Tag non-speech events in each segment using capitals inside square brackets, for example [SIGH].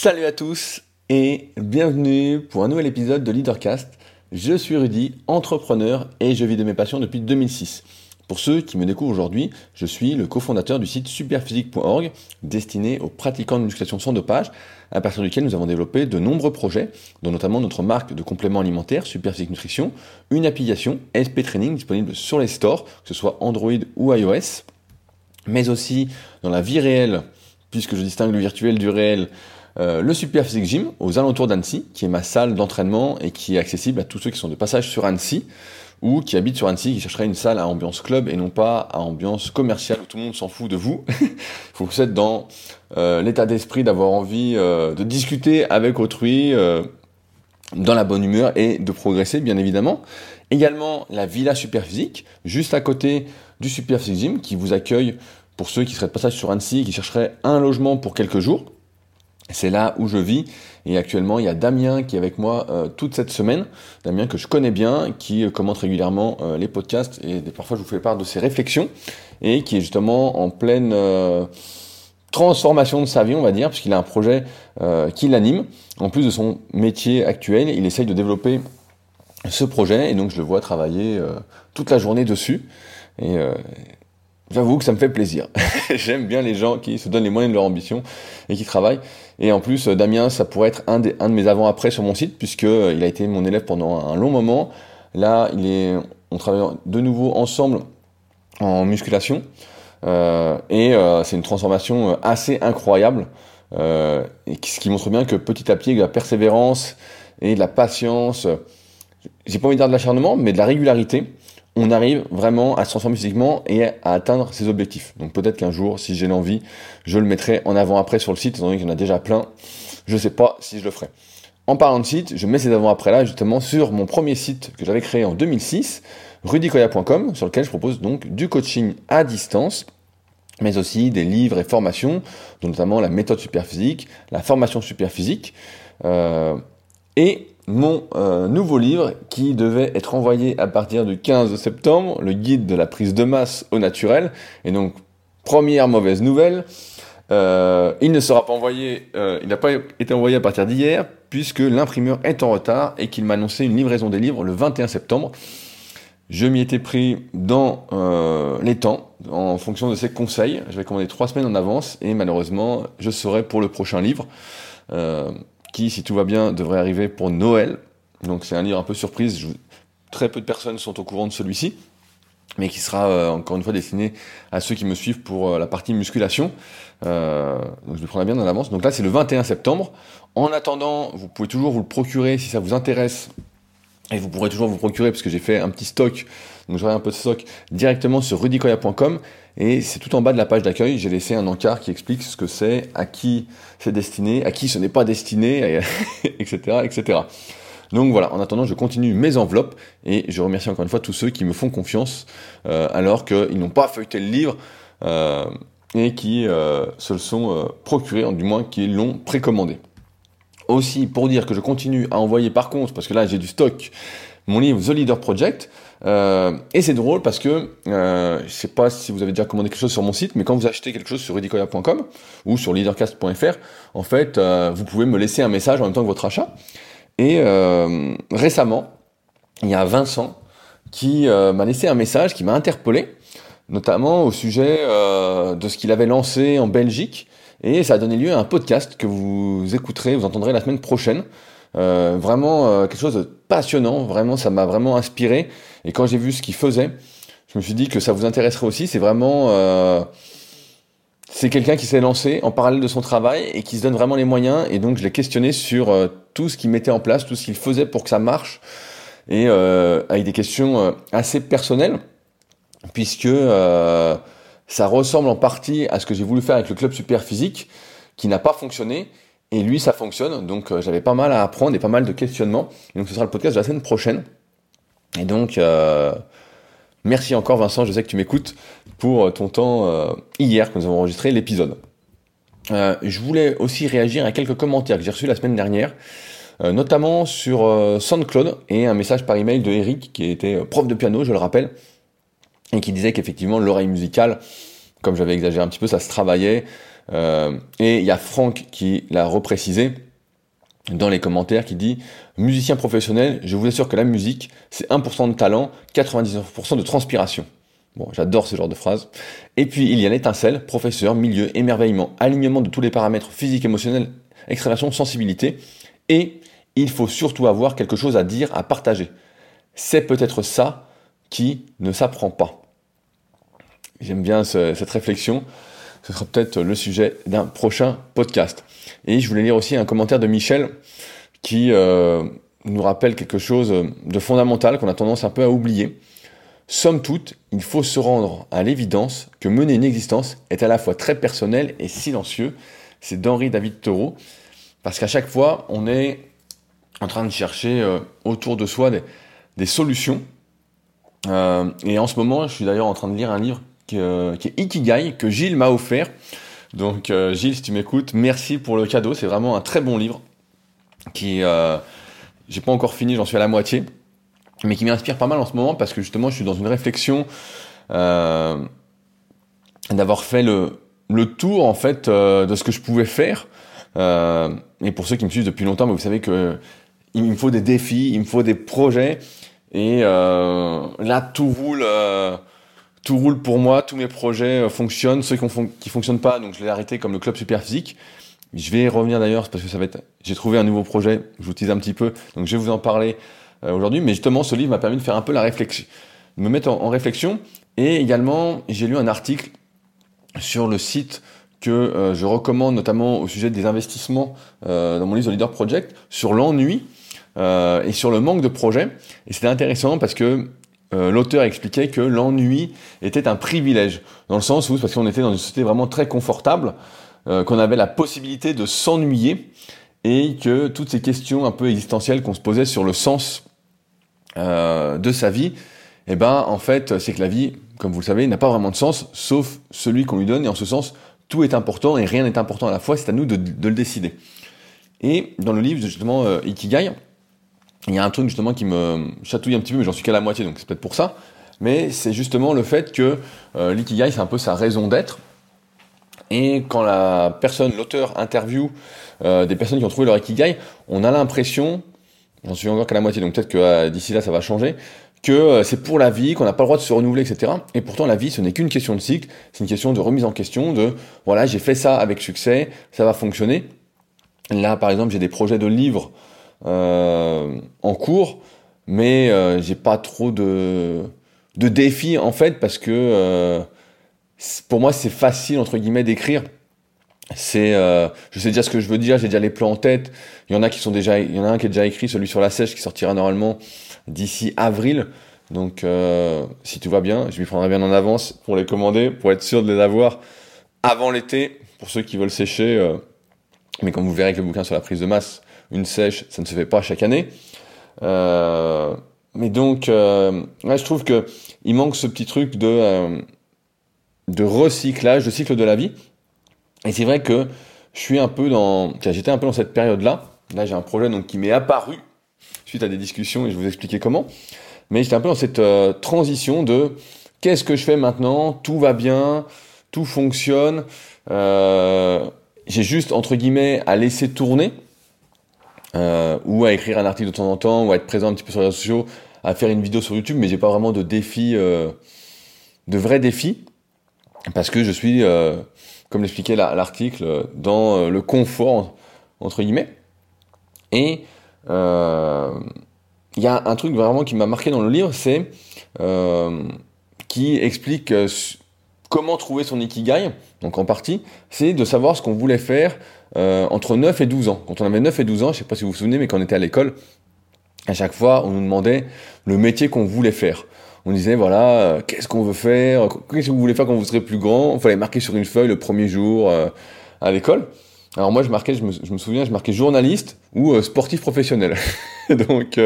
Salut à tous et bienvenue pour un nouvel épisode de Leadercast. Je suis Rudy, entrepreneur et je vis de mes passions depuis 2006. Pour ceux qui me découvrent aujourd'hui, je suis le cofondateur du site superphysique.org destiné aux pratiquants de musculation sans dopage, à partir duquel nous avons développé de nombreux projets, dont notamment notre marque de compléments alimentaires Superphysique Nutrition, une application SP Training disponible sur les stores, que ce soit Android ou iOS, mais aussi dans la vie réelle, puisque je distingue le virtuel du réel, euh, le Super Physique Gym aux alentours d'Annecy, qui est ma salle d'entraînement et qui est accessible à tous ceux qui sont de passage sur Annecy ou qui habitent sur Annecy, qui chercheraient une salle à ambiance club et non pas à ambiance commerciale tout le monde s'en fout de vous. Il [LAUGHS] faut que vous êtes dans euh, l'état d'esprit d'avoir envie euh, de discuter avec autrui dans la bonne humeur et de progresser, bien évidemment. Également la Villa Superphysique, juste à côté du Super Physique Gym, qui vous accueille pour ceux qui seraient de passage sur Annecy, qui chercheraient un logement pour quelques jours. C'est là où je vis. Et actuellement, il y a Damien qui est avec moi euh, toute cette semaine. Damien que je connais bien, qui euh, commente régulièrement euh, les podcasts et parfois je vous fais part de ses réflexions et qui est justement en pleine transformation de sa vie, on va dire, puisqu'il a un projet qui l'anime. En plus de son métier actuel, il essaye de développer ce projet et donc je le vois travailler toute la journée dessus. J'avoue que ça me fait plaisir. [LAUGHS] J'aime bien les gens qui se donnent les moyens de leur ambition et qui travaillent. Et en plus, euh, Damien, ça pourrait être un, des, un de mes avant-après sur mon site, puisque euh, a été mon élève pendant un long moment. Là, il est, on travaille de nouveau ensemble en musculation. Euh, et euh, c'est une transformation assez incroyable. Euh, et ce qui montre bien que petit à petit, de la persévérance et de la patience, j'ai pas envie de dire de l'acharnement, mais de la régularité, on arrive vraiment à se transformer physiquement et à atteindre ses objectifs. Donc peut-être qu'un jour, si j'ai l'envie, je le mettrai en avant-après sur le site, étant donné qu'il y en a déjà plein. Je ne sais pas si je le ferai. En parlant de site, je mets ces avant-après là justement sur mon premier site que j'avais créé en 2006, rudicoya.com, sur lequel je propose donc du coaching à distance mais aussi des livres et formations, notamment la méthode superphysique, la formation superphysique, euh, et mon euh, nouveau livre qui devait être envoyé à partir du 15 septembre, le guide de la prise de masse au naturel. Et donc, première mauvaise nouvelle, euh, il ne sera pas envoyé, euh, il n'a pas été envoyé à partir d'hier, puisque l'imprimeur est en retard et qu'il m'a annoncé une livraison des livres le 21 septembre. Je m'y étais pris dans les temps, en fonction de ses conseils. Je vais commander trois semaines en avance et malheureusement, je serai pour le prochain livre qui, si tout va bien, devrait arriver pour Noël. Donc c'est un livre un peu surprise. Très peu de personnes sont au courant de celui-ci, mais qui sera euh, encore une fois destiné à ceux qui me suivent pour euh, la partie musculation. Euh, donc je le prendrai bien dans l'avance. Donc là c'est le 21 septembre. En attendant, vous pouvez toujours vous le procurer si ça vous intéresse. Et vous pourrez toujours vous procurer, parce que j'ai fait un petit stock, donc j'aurai un peu de stock, directement sur rudicoya.com. Et c'est tout en bas de la page d'accueil, j'ai laissé un encart qui explique ce que c'est, à qui c'est destiné, à qui ce n'est pas destiné, etc., [LAUGHS] etc. Donc voilà, en attendant, je continue mes enveloppes et je remercie encore une fois tous ceux qui me font confiance euh, alors qu'ils n'ont pas feuilleté le livre euh, et qui euh, se le sont euh, procurés, du moins qui l'ont précommandé. Aussi, pour dire que je continue à envoyer par contre, parce que là j'ai du stock, mon livre The Leader Project, euh, et c'est drôle parce que euh, je sais pas si vous avez déjà commandé quelque chose sur mon site, mais quand vous achetez quelque chose sur rudicoya.com ou sur leadercast.fr, en fait, euh, vous pouvez me laisser un message en même temps que votre achat. Et euh, récemment, il y a Vincent qui m'a laissé un message qui m'a interpellé, notamment au sujet de ce qu'il avait lancé en Belgique. Et ça a donné lieu à un podcast que vous écouterez, vous entendrez la semaine prochaine. Euh, vraiment euh, quelque chose de passionnant, vraiment ça m'a vraiment inspiré. Et quand j'ai vu ce qu'il faisait, je me suis dit que ça vous intéresserait aussi. C'est vraiment euh, c'est quelqu'un qui s'est lancé en parallèle de son travail et qui se donne vraiment les moyens. Et donc je l'ai questionné sur tout ce qu'il mettait en place, tout ce qu'il faisait pour que ça marche, et avec des questions assez personnelles, puisque ça ressemble en partie à ce que j'ai voulu faire avec le club super physique, qui n'a pas fonctionné et lui, ça fonctionne. Donc, euh, j'avais pas mal à apprendre et pas mal de questionnements. Et donc, ce sera le podcast de la semaine prochaine. Et donc, euh, merci encore, Vincent. Je sais que tu m'écoutes pour euh, ton temps euh, hier que nous avons enregistré l'épisode. Je voulais aussi réagir à quelques commentaires que j'ai reçus la semaine dernière, notamment sur SoundCloud et un message par email de Eric qui était prof de piano, je le rappelle, et qui disait qu'effectivement l'oreille musicale, comme j'avais exagéré un petit peu, ça se travaillait et il y a Franck qui l'a reprécisé dans les commentaires qui dit musicien professionnel, je vous assure que la musique, c'est 1% de talent, 99% de transpiration. Bon, j'adore ce genre de phrase. Et puis il y a l'étincelle, professeur, milieu, émerveillement, alignement de tous les paramètres physiques, émotionnels, extraversion, sensibilité. Et il faut surtout avoir quelque chose à dire, à partager. C'est peut-être ça qui ne s'apprend pas. J'aime bien cette réflexion. Ce sera peut-être le sujet d'un prochain podcast. Et je voulais lire aussi un commentaire de Michel qui euh, nous rappelle quelque chose de fondamental qu'on a tendance un peu à oublier. Somme toute, il faut se rendre à l'évidence que mener une existence est à la fois très personnel et silencieux. C'est d'Henri David Thoreau. Parce qu'à chaque fois, on est en train de chercher euh, autour de soi des, solutions. Euh, et en ce moment, je suis d'ailleurs en train de lire un livre qui, est Ikigai, que Gilles m'a offert. Donc euh, Gilles, si tu m'écoutes, merci pour le cadeau. C'est vraiment un très bon livre qui, euh, j'ai pas encore fini, j'en suis à la moitié, mais qui m'inspire pas mal en ce moment parce que justement, je suis dans une réflexion euh, d'avoir fait le, le tour en fait de ce que je pouvais faire. Et pour ceux qui me suivent depuis longtemps, vous savez que il me faut des défis, il me faut des projets. Et là, tout roule tout roule pour moi, tous mes projets euh, fonctionnent, ceux qui, ne fonctionnent pas, donc je l'ai arrêté comme le club super physique. Je vais revenir d'ailleurs parce que ça va être, j'ai trouvé un nouveau projet, je vous tease un petit peu, donc je vais vous en parler euh, aujourd'hui. Mais justement, ce livre m'a permis de faire un peu la réflexion, de me mettre en, réflexion. Et également, j'ai lu un article sur le site que euh, je recommande notamment au sujet des investissements dans mon livre The Leader Project sur l'ennui et sur le manque de projets. Et c'était intéressant parce que euh, l'auteur expliquait que l'ennui était un privilège, dans le sens où, parce qu'on était dans une société vraiment très confortable, euh, qu'on avait la possibilité de s'ennuyer, et que toutes ces questions un peu existentielles qu'on se posait sur le sens euh, de sa vie, eh ben, en fait, c'est que la vie, comme vous le savez, n'a pas vraiment de sens, sauf celui qu'on lui donne, et en ce sens, tout est important et rien n'est important à la fois, c'est à nous de, le décider. Et dans le livre, justement, Ikigai, il y a un truc justement qui me chatouille un petit peu, mais j'en suis qu'à la moitié, donc c'est peut-être pour ça. Mais c'est justement le fait que euh, l'ikigai, c'est un peu sa raison d'être. Et quand la personne, l'auteur, interview euh, des personnes qui ont trouvé leur ikigai, on a l'impression, j'en suis encore qu'à la moitié, donc peut-être que euh, d'ici là ça va changer, que c'est pour la vie, qu'on n'a pas le droit de se renouveler, etc. Et pourtant la vie, ce n'est qu'une question de cycle, c'est une question de remise en question, de voilà, j'ai fait ça avec succès, ça va fonctionner. Là, par exemple, j'ai des projets de livres en cours, mais euh, j'ai pas trop de, de défis en fait parce que euh, pour moi c'est facile entre guillemets d'écrire. C'est, je sais déjà ce que je veux dire, j'ai déjà les plans en tête. Il y en a qui sont déjà, il y en a un qui est déjà écrit, celui sur la sèche qui sortira normalement d'ici avril. Donc, si tout va bien, je m'y prendrai bien en avance pour les commander, pour être sûr de les avoir avant l'été, pour ceux qui veulent sécher. mais comme vous verrez avec le bouquin sur la prise de masse, une sèche, ça ne se fait pas chaque année. Euh, mais donc, euh, je trouve que il manque ce petit truc de, euh, de recyclage, de cycle de la vie. Et c'est vrai que je suis un peu dans, j'étais un peu dans cette période-là. Là, j'ai un projet donc qui m'est apparu suite à des discussions et je vais vous expliquer comment. Mais j'étais un peu dans cette transition de qu'est-ce que je fais maintenant? Tout va bien, tout fonctionne. j'ai juste entre guillemets à laisser tourner euh, ou à écrire un article de temps en temps, ou à être présent un petit peu sur les réseaux sociaux, à faire une vidéo sur YouTube, mais j'ai pas vraiment de défis, euh, de vrais défis, parce que je suis, euh, comme l'expliquait l'article, dans le confort entre guillemets. Et il y a un truc vraiment qui m'a marqué dans le livre, c'est qui explique comment trouver son ikigai, donc en partie, c'est de savoir ce qu'on voulait faire euh, entre 9 et 12 ans. Quand on avait 9 et 12 ans, je sais pas si vous vous souvenez, mais quand on était à l'école, à chaque fois, on nous demandait le métier qu'on voulait faire. On disait, voilà, euh, qu'est-ce qu'on veut faire? Qu'est-ce que vous voulez faire quand vous serez plus grand? Il fallait marquer sur une feuille le premier jour euh, à l'école. Alors moi, je marquais, je me, souviens, je marquais journaliste ou sportif professionnel. [LAUGHS] Donc,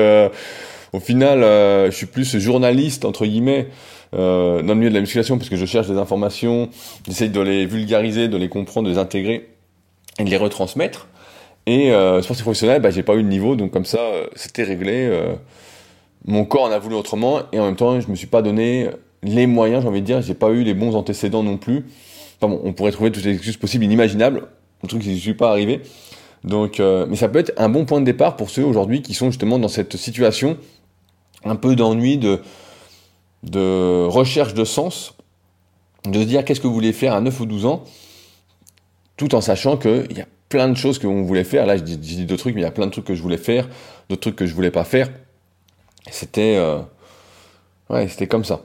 au final, je suis plus journaliste, entre guillemets, euh, dans le milieu de la musculation parce que je cherche des informations, j'essaye de les vulgariser, de les comprendre, de les intégrer et de les retransmettre. Et euh, sportif professionnel, bah, j'ai pas eu le niveau, donc comme ça, euh, c'était réglé. Euh, mon corps en a voulu autrement, et en même temps, je me suis pas donné les moyens, j'ai envie de dire, j'ai pas eu les bons antécédents non plus pas bon, on pourrait trouver toutes les excuses possibles, inimaginables, un truc qui ne suis pas arrivé. Donc, euh, mais ça peut être un bon point de départ pour ceux aujourd'hui qui sont justement dans cette situation un peu d'ennui, de, de recherche de sens, de se dire qu'est-ce que vous voulez faire à 9 ou 12 ans, tout en sachant qu'il y a plein de choses que vous voulez faire. Là, je dis, deux trucs, mais il y a plein de trucs que je voulais faire, d'autres trucs que je voulais pas faire. C'était, euh, c'était comme ça.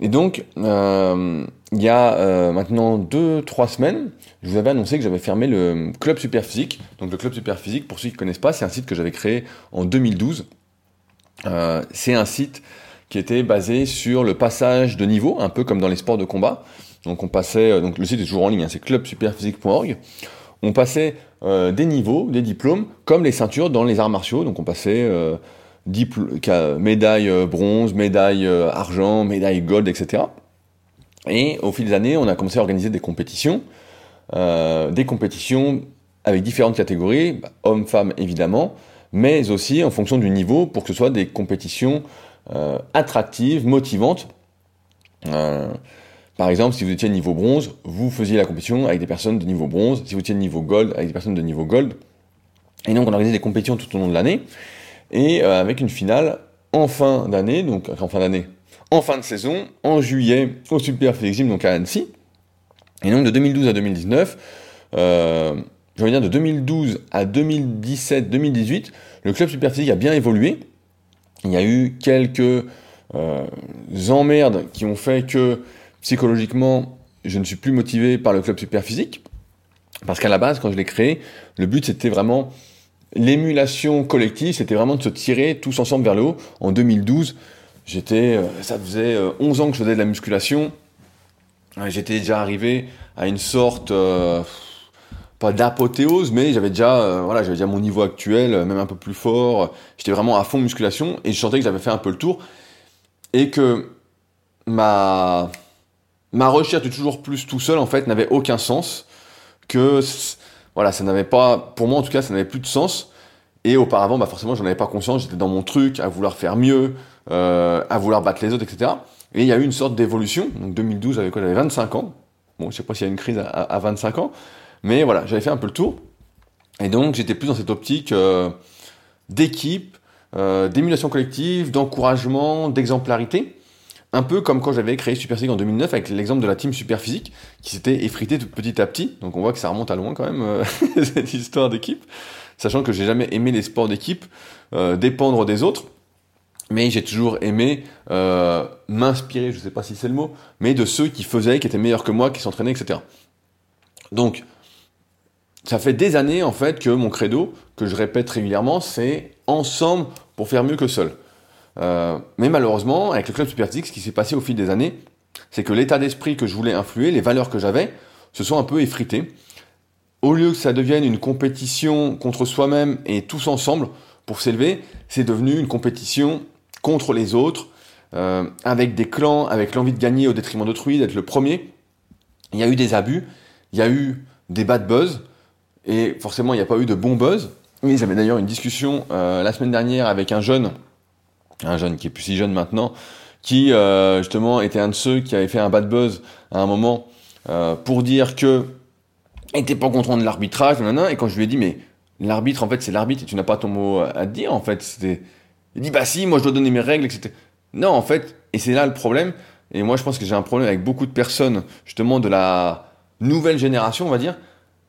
Et donc, euh, il y a euh, maintenant 2-3 semaines, je vous avais annoncé que j'avais fermé le Club Superphysique. Donc le Club Superphysique, pour ceux qui ne connaissent pas, c'est un site que j'avais créé en 2012. Euh, c'est un site qui était basé sur le passage de niveau, un peu comme dans les sports de combat. Donc on passait, donc le site est toujours en ligne, hein, c'est clubsuperphysique.org. On passait des niveaux, des diplômes, comme les ceintures dans les arts martiaux. Donc on passait médaille euh, bronze, médaille euh, argent, médaille gold, etc. Et au fil des années, on a commencé à organiser des compétitions, euh, des compétitions avec différentes catégories, bah, hommes, femmes évidemment, mais aussi en fonction du niveau pour que ce soit des compétitions attractives, motivantes. Par exemple, si vous étiez niveau bronze, vous faisiez la compétition avec des personnes de niveau bronze, si vous étiez niveau gold, avec des personnes de niveau gold. Et donc on organisait des compétitions tout au long de l'année et euh, avec une finale en fin d'année, donc en fin d'année, en fin de saison, en juillet, au Super Physique Gym, donc à Annecy. Et donc de 2012 à 2019, euh, je veux dire de 2012 à 2017, 2018, le club Super Physique a bien évolué. Il y a eu quelques euh, emmerdes qui ont fait que psychologiquement, je ne suis plus motivé par le club Super Physique. Parce qu'à la base, quand je l'ai créé, le but c'était vraiment l'émulation collective, c'était vraiment de se tirer tous ensemble vers le haut. En 2012, j'étais, euh, ça faisait 11 euh, ans que je faisais de la musculation. J'étais déjà arrivé à une sorte, euh, pas d'apothéose, mais j'avais déjà, voilà, j'avais déjà mon niveau actuel, même un peu plus fort. J'étais vraiment à fond musculation et je sentais que j'avais fait un peu le tour et que ma ma recherche de toujours plus tout seul en fait n'avait aucun sens. Que voilà, ça n'avait pas, pour moi en tout cas, ça n'avait plus de sens. Et auparavant, bah forcément, j'en avais pas conscience, j'étais dans mon truc, à vouloir faire mieux, euh, à vouloir battre les autres, etc. Et il y a eu une sorte d'évolution. Donc 2012, j'avais quoi J'avais 25 ans. Bon, je sais pas s'il y a une crise à, 25 ans, mais voilà, j'avais fait un peu le tour. Et donc, j'étais plus dans cette optique euh, d'équipe, euh, d'émulation collective, d'encouragement, d'exemplarité. Un peu comme quand j'avais créé Super Physique en 2009 avec l'exemple de la team Super Physique qui s'était effritée petit à petit. Donc on voit que ça remonte à loin quand même, euh, [LAUGHS] cette histoire d'équipe. Sachant que j'ai jamais aimé les sports d'équipe, euh, dépendre des autres. Mais j'ai toujours aimé euh, m'inspirer, je sais pas si c'est le mot, mais de ceux qui faisaient, qui étaient meilleurs que moi, qui s'entraînaient, etc. Donc, ça fait des années en fait que mon credo, que je répète régulièrement, c'est ensemble pour faire mieux que seul. Euh, mais malheureusement, avec le club Super ce qui s'est passé au fil des années, c'est que l'état d'esprit que je voulais influer, les valeurs que j'avais, se sont un peu effritées. Au lieu que ça devienne une compétition contre soi-même et tous ensemble pour s'élever, c'est devenu une compétition contre les autres, euh, avec des clans, avec l'envie de gagner au détriment d'autrui, d'être le premier. Il y a eu des abus, il y a eu des bad buzz, et forcément il n'y a pas eu de bon buzz. Oui, j'avais d'ailleurs une discussion euh, la semaine dernière avec un jeune un jeune qui est plus si jeune maintenant, qui euh, justement était un de ceux qui avait fait un bad buzz à un moment euh, pour dire que était pas content de l'arbitrage, et quand je lui ai dit mais l'arbitre en fait c'est l'arbitre et tu n'as pas ton mot à dire en fait, c'était il dit bah si moi je dois donner mes règles etc. Non en fait et c'est là le problème et moi je pense que j'ai un problème avec beaucoup de personnes justement de la nouvelle génération on va dire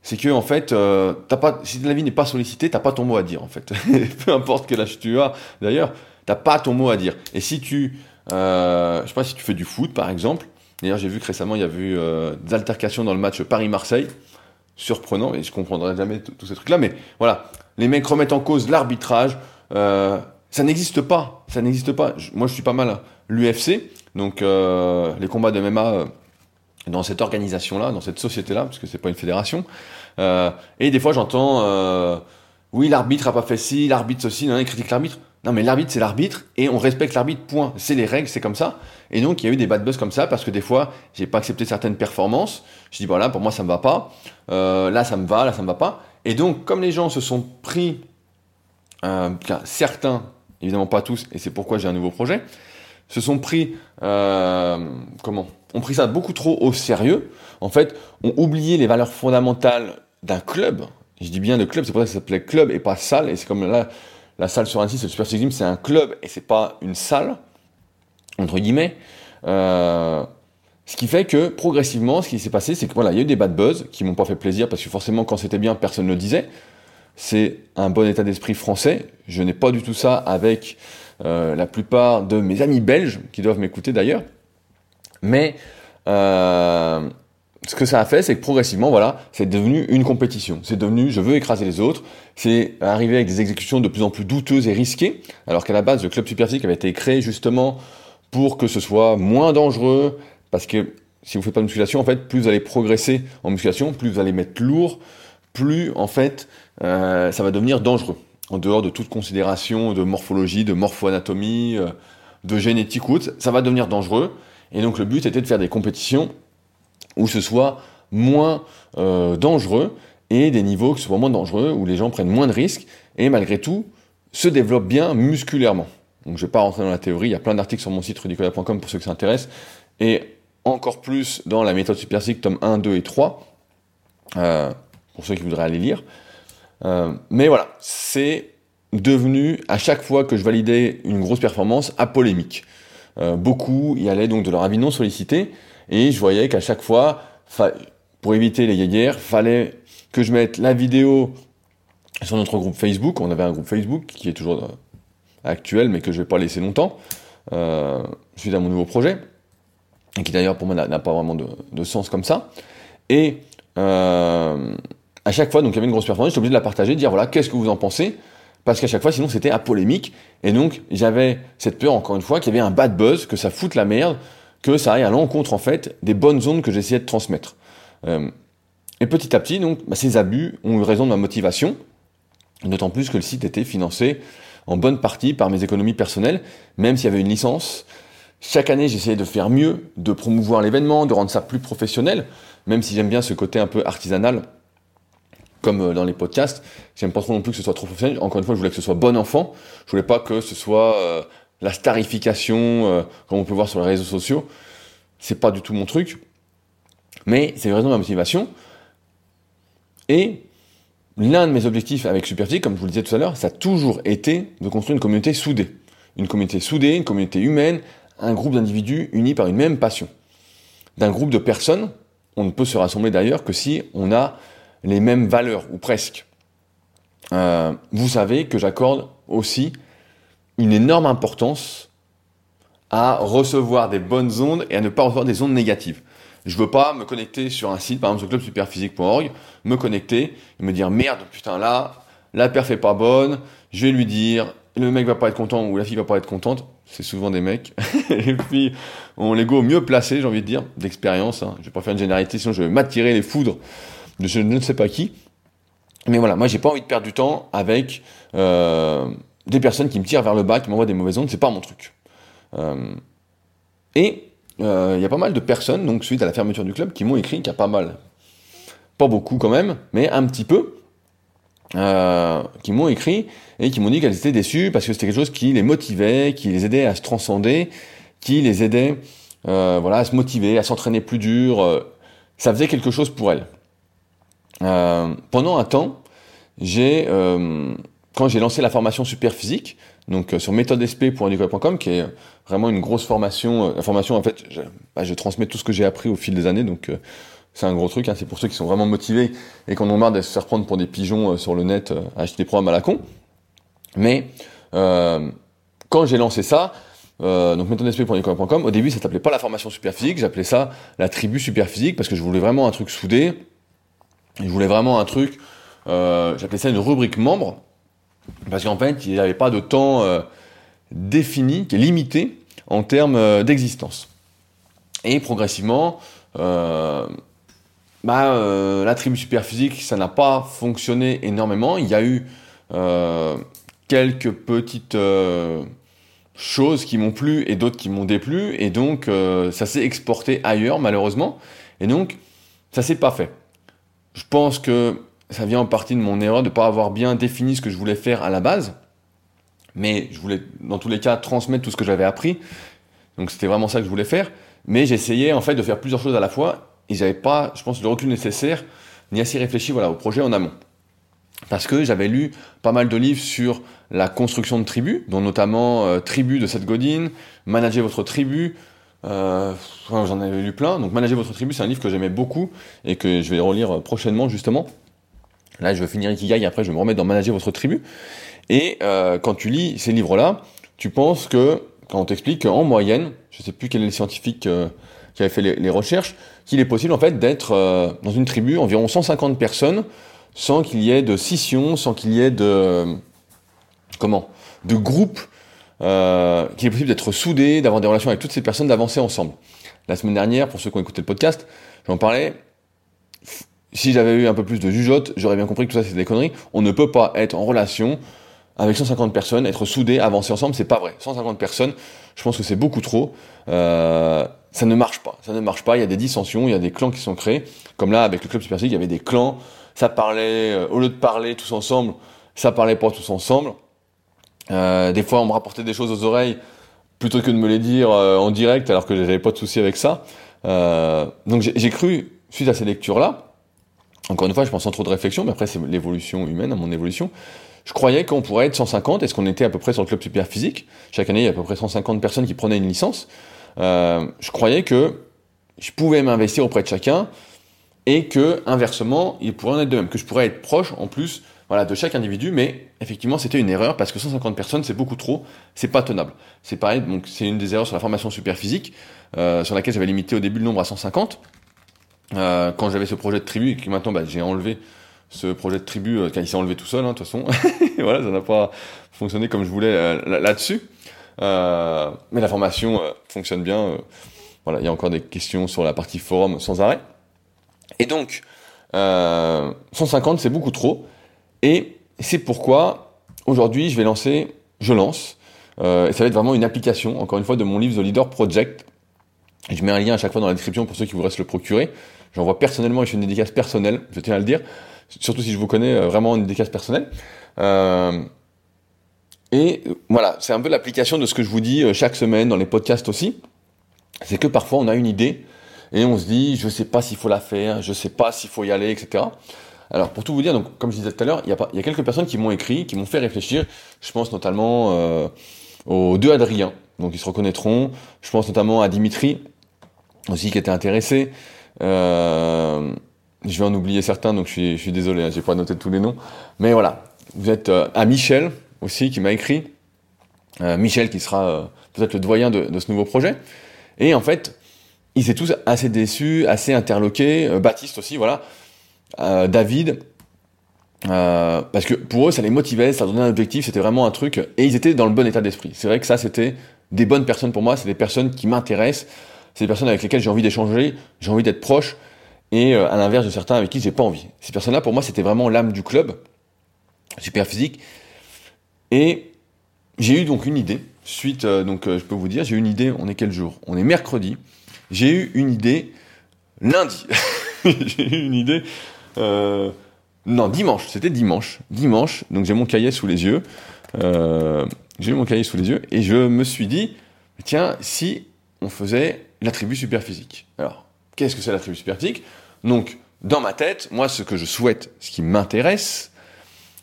c'est que en fait euh, t'as pas si la vie n'est pas sollicitée t'as pas ton mot à dire en fait [LAUGHS] peu importe quel âge tu as d'ailleurs t'as pas ton mot à dire. Et si tu, euh, je sais pas si tu fais du foot par exemple, d'ailleurs j'ai vu que récemment il y a eu des altercations dans le match Paris-Marseille, surprenant, et je comprendrai jamais tous ces trucs-là, mais voilà, les mecs remettent en cause l'arbitrage, euh, ça n'existe pas, ça n'existe pas. moi je suis pas mal l'UFC, donc euh, les combats de MMA dans cette organisation-là, dans cette société-là, parce que c'est pas une fédération, et des fois j'entends, oui l'arbitre a pas fait ci, l'arbitre ceci, non, il critique l'arbitre. Non, mais l'arbitre, c'est l'arbitre, et on respecte l'arbitre, point. C'est les règles, c'est comme ça. Et donc, il y a eu des bad buzz comme ça, parce que des fois, j'ai pas accepté certaines performances. Je dis, voilà, pour moi, ça me va pas. Euh, là, ça me va, là, ça me va pas. Et donc, comme les gens se sont pris, euh, certains, évidemment pas tous, et c'est pourquoi j'ai un nouveau projet, se sont pris, euh, comment? Ont pris ça beaucoup trop au sérieux. En fait, ont oublié les valeurs fondamentales d'un club. Je dis bien de club, c'est pour ça que ça s'appelait club et pas salle. Et c'est comme là, la salle sur Annecy, c'est le Super Six c'est un club et c'est pas une salle, entre guillemets. Euh, ce qui fait que progressivement, ce qui s'est passé, c'est que voilà, il y a eu des bad buzz qui m'ont pas fait plaisir parce que forcément, quand c'était bien, personne ne le disait. C'est un bon état d'esprit français. Je n'ai pas du tout ça avec euh, la plupart de mes amis belges qui doivent m'écouter d'ailleurs. Mais euh, ce que ça a fait, c'est que progressivement, voilà, c'est devenu une compétition. C'est devenu, je veux écraser les autres. C'est arrivé avec des exécutions de plus en plus douteuses et risquées. Alors qu'à la base, le club Superphysique avait été créé justement pour que ce soit moins dangereux, parce que si vous faites pas de musculation, en fait, plus vous allez progresser en musculation, plus vous allez mettre lourd, plus en fait, euh, ça va devenir dangereux. En dehors de toute considération de morphologie, de morpho-anatomie, euh, de génétique ou autre, ça va devenir dangereux. Et donc le but était de faire des compétitions où ce soit moins euh, dangereux et des niveaux qui soient moins dangereux, où les gens prennent moins de risques et malgré tout se développent bien musculairement. Donc je ne vais pas rentrer dans la théorie, il y a plein d'articles sur mon site rudicola.com pour ceux qui s'intéressent. Et encore plus dans la méthode Superphysique, tome 1, 2 et 3, euh, pour ceux qui voudraient aller lire. Euh, mais voilà, c'est devenu, à chaque fois que je validais une grosse performance, à polémique. Beaucoup y allaient donc de leur avis non sollicité, et je voyais qu'à chaque fois, pour éviter les guéguerres, fallait que je mette la vidéo sur notre groupe Facebook. On avait un groupe Facebook qui est toujours actuel, mais que je vais pas laisser longtemps, suite à mon nouveau projet et qui d'ailleurs pour moi n'a pas vraiment de, sens comme ça. Et euh, à chaque fois, donc il y avait une grosse performance, j'étais obligé de la partager, de dire voilà, qu'est-ce que vous en pensez? Parce qu'à chaque fois, sinon c'était à polémique. Et donc j'avais cette peur, encore une fois, qu'il y avait un bad buzz, que ça foute la merde, que ça aille à l'encontre en fait des bonnes ondes que j'essayais de transmettre. Euh, et petit à petit, donc, bah, ces abus ont eu raison de ma motivation, d'autant plus que le site était financé en bonne partie par mes économies personnelles, même s'il y avait une licence, chaque année, j'essayais de faire mieux, de promouvoir l'événement, de rendre ça plus professionnel, même si j'aime bien ce côté un peu artisanal, comme euh, dans les podcasts. J'aime pas trop non plus que ce soit trop professionnel. Encore une fois, je voulais que ce soit bon enfant. Je voulais pas que ce soit euh, la starification, euh, comme on peut voir sur les réseaux sociaux. C'est pas du tout mon truc. Mais c'est de ma motivation. Et l'un de mes objectifs avec Superphysique, comme je vous le disais tout à l'heure, ça a toujours été de construire une communauté soudée. Une communauté soudée, une communauté humaine, un groupe d'individus unis par une même passion. D'un groupe de personnes, on ne peut se rassembler d'ailleurs que si on a les mêmes valeurs, ou presque. Euh, vous savez que j'accorde aussi une énorme importance à recevoir des bonnes ondes et à ne pas recevoir des ondes négatives. Je veux pas me connecter sur un site, par exemple sur clubsuperphysique.org, me connecter et me dire merde, putain là, la perf est pas bonne, je vais lui dire, le mec va pas être content ou la fille va pas être contente, c'est souvent des mecs. [LAUGHS] et puis, on l'ego mieux placé, j'ai envie de dire, d'expérience. Hein. Je vais pas faire une généralité, sinon je vais m'attirer les foudres de je ne sais pas qui. Mais voilà, moi j'ai pas envie de perdre du temps avec euh, des personnes qui me tirent vers le bas, qui m'envoient des mauvaises ondes, c'est pas mon truc. Euh, et euh, il y a pas mal de personnes, donc suite à la fermeture du club, qui m'ont écrit qu'il y a pas mal, pas beaucoup quand même, mais un petit peu, euh, qui m'ont écrit et qui m'ont dit qu'elles étaient déçues parce que c'était quelque chose qui les motivait, qui les aidait à se transcender, qui les aidait euh, voilà, à se motiver, à s'entraîner plus dur. Euh, ça faisait quelque chose pour elles. Euh, pendant un temps, j'ai quand j'ai lancé la formation super physique, donc sur méthodesp.nicolas.com, qui est vraiment une grosse formation. la formation, en fait, je, bah, je transmets tout ce que j'ai appris au fil des années, donc c'est un gros truc, hein, c'est pour ceux qui sont vraiment motivés et qui en ont marre de se faire prendre pour des pigeons euh, sur le net euh, à acheter des programmes à la con. Mais euh, quand j'ai lancé ça, euh, donc méthodesp.com, au début ça s'appelait pas la formation super physique, j'appelais ça la tribu super physique parce que je voulais vraiment un truc soudé. Je voulais vraiment un truc, euh, j'appelais ça une rubrique membre parce qu'en fait il n'y avait pas de temps euh, défini, qui est limité en termes d'existence. Et progressivement, euh, bah, euh, la tribu super physique, ça n'a pas fonctionné énormément. Il y a eu euh, quelques petites euh, choses qui m'ont plu et d'autres qui m'ont déplu, et donc euh, ça s'est exporté ailleurs malheureusement, et donc ça s'est pas fait. Je pense que ça vient en partie de mon erreur de ne pas avoir bien défini ce que je voulais faire à la base, mais je voulais dans tous les cas transmettre tout ce que j'avais appris, donc c'était vraiment ça que je voulais faire. mais j'essayais en fait de faire plusieurs choses à la fois et j'avais pas, je pense, le recul nécessaire ni assez réfléchi voilà, au projet en amont. Parce que j'avais lu pas mal de livres sur la construction de tribus, dont notamment euh, Tribu de Seth Godin, Manager votre tribu, euh, j'en avais lu plein. Donc Manager votre tribu, c'est un livre que j'aimais beaucoup et que je vais relire prochainement justement. Là, je vais finir Ikigai après je vais me remettre dans Manager votre tribu. Et euh, quand tu lis ces livres-là, tu penses que, quand on t'explique qu'en moyenne, je ne sais plus quel est le scientifique euh, qui avait fait les, recherches, qu'il est possible en fait d'être euh, dans une tribu environ 150 personnes sans qu'il y ait de scission, sans qu'il y ait de comment, de groupe, euh, qu'il est possible d'être soudé, d'avoir des relations avec toutes ces personnes, d'avancer ensemble. La semaine dernière, pour ceux qui ont écouté le podcast, j'en parlais. Si j'avais eu un peu plus de jugeote, j'aurais bien compris que tout ça c'est des conneries. On ne peut pas être en relation avec 150 personnes, être soudés, avancer ensemble, c'est pas vrai. 150 personnes, je pense que c'est beaucoup trop. Euh, ça ne marche pas. Ça ne marche pas. Il y a des dissensions, il y a des clans qui sont créés. Comme là, avec le club Super League, il y avait des clans. Ça parlait, euh, au lieu de parler tous ensemble, ça parlait pas tous ensemble. Euh, des fois, on me rapportait des choses aux oreilles plutôt que de me les dire en direct, alors que j'avais pas de souci avec ça. Donc j'ai cru, suite à ces lectures-là, encore une fois, je pense sans trop de réflexion, mais après c'est l'évolution humaine, mon évolution, je croyais qu'on pourrait être 150, est-ce qu'on était à peu près sur le club super physique? Chaque année, il y a à peu près 150 personnes qui prenaient une licence. Euh, je croyais que je pouvais m'investir auprès de chacun et que inversement, il pourrait en être de même, que je pourrais être proche en plus voilà, de chaque individu, mais effectivement c'était une erreur parce que 150 personnes c'est beaucoup trop, c'est pas tenable. C'est pareil, donc c'est une des erreurs sur la formation super physique, euh, sur laquelle j'avais limité au début le nombre à 150. Euh, quand j'avais ce projet de tribu et que maintenant bah, j'ai enlevé ce projet de tribu, euh, il s'est enlevé tout seul, hein, de toute façon. [LAUGHS] voilà, ça n'a pas fonctionné comme je voulais euh, là-dessus. Mais la formation fonctionne bien. Voilà, il y a encore des questions sur la partie forum sans arrêt. Et donc, 150, c'est beaucoup trop. Et c'est pourquoi, aujourd'hui, je vais lancer, je lance, et ça va être vraiment une application, encore une fois, de mon livre The Leader Project. Je mets un lien à chaque fois dans la description pour ceux qui voudraient se le procurer. J'envoie personnellement, et je fais une dédicace personnelle, je tiens à le dire, surtout si je vous connais vraiment une dédicace personnelle. Euh, et voilà, c'est un peu l'application de ce que je vous dis euh, chaque semaine dans les podcasts aussi. C'est que parfois on a une idée et on se dit, je sais pas s'il faut la faire, je sais pas s'il faut y aller, etc. Alors pour tout vous dire, donc comme je disais tout à l'heure, il y, a quelques personnes qui m'ont écrit, qui m'ont fait réfléchir. Je pense notamment euh, aux deux Adrien, donc ils se reconnaîtront. Je pense notamment à Dimitri aussi qui était intéressé. Euh, je vais en oublier certains, donc je suis, désolé, hein, j'ai pas noté tous les noms. Mais voilà, vous êtes euh, à Michel, aussi qui m'a écrit, euh, Michel qui sera euh, peut-être le doyen de, ce nouveau projet. Et en fait, ils étaient tous assez déçus, assez interloqués, Baptiste aussi, voilà, David, parce que pour eux, ça les motivait, ça donnait un objectif, c'était vraiment un truc, et ils étaient dans le bon état d'esprit. C'est vrai que ça, c'était des bonnes personnes pour moi, c'est des personnes qui m'intéressent, c'est des personnes avec lesquelles j'ai envie d'échanger, j'ai envie d'être proche, et à l'inverse de certains avec qui j'ai pas envie. Ces personnes-là, pour moi, c'était vraiment l'âme du club, super physique, et j'ai eu donc une idée, suite, euh, donc euh, je peux vous dire, j'ai eu une idée, on est quel jour? On est mercredi. J'ai eu une idée lundi. [LAUGHS] j'ai eu une idée. Euh, non, dimanche, c'était dimanche. Dimanche, donc j'ai mon cahier sous les yeux. j'ai eu mon cahier sous les yeux et je me suis dit, tiens, si on faisait la tribu super physique. Alors, qu'est-ce que c'est la tribu super physique Donc, dans ma tête, moi, ce que je souhaite, ce qui m'intéresse,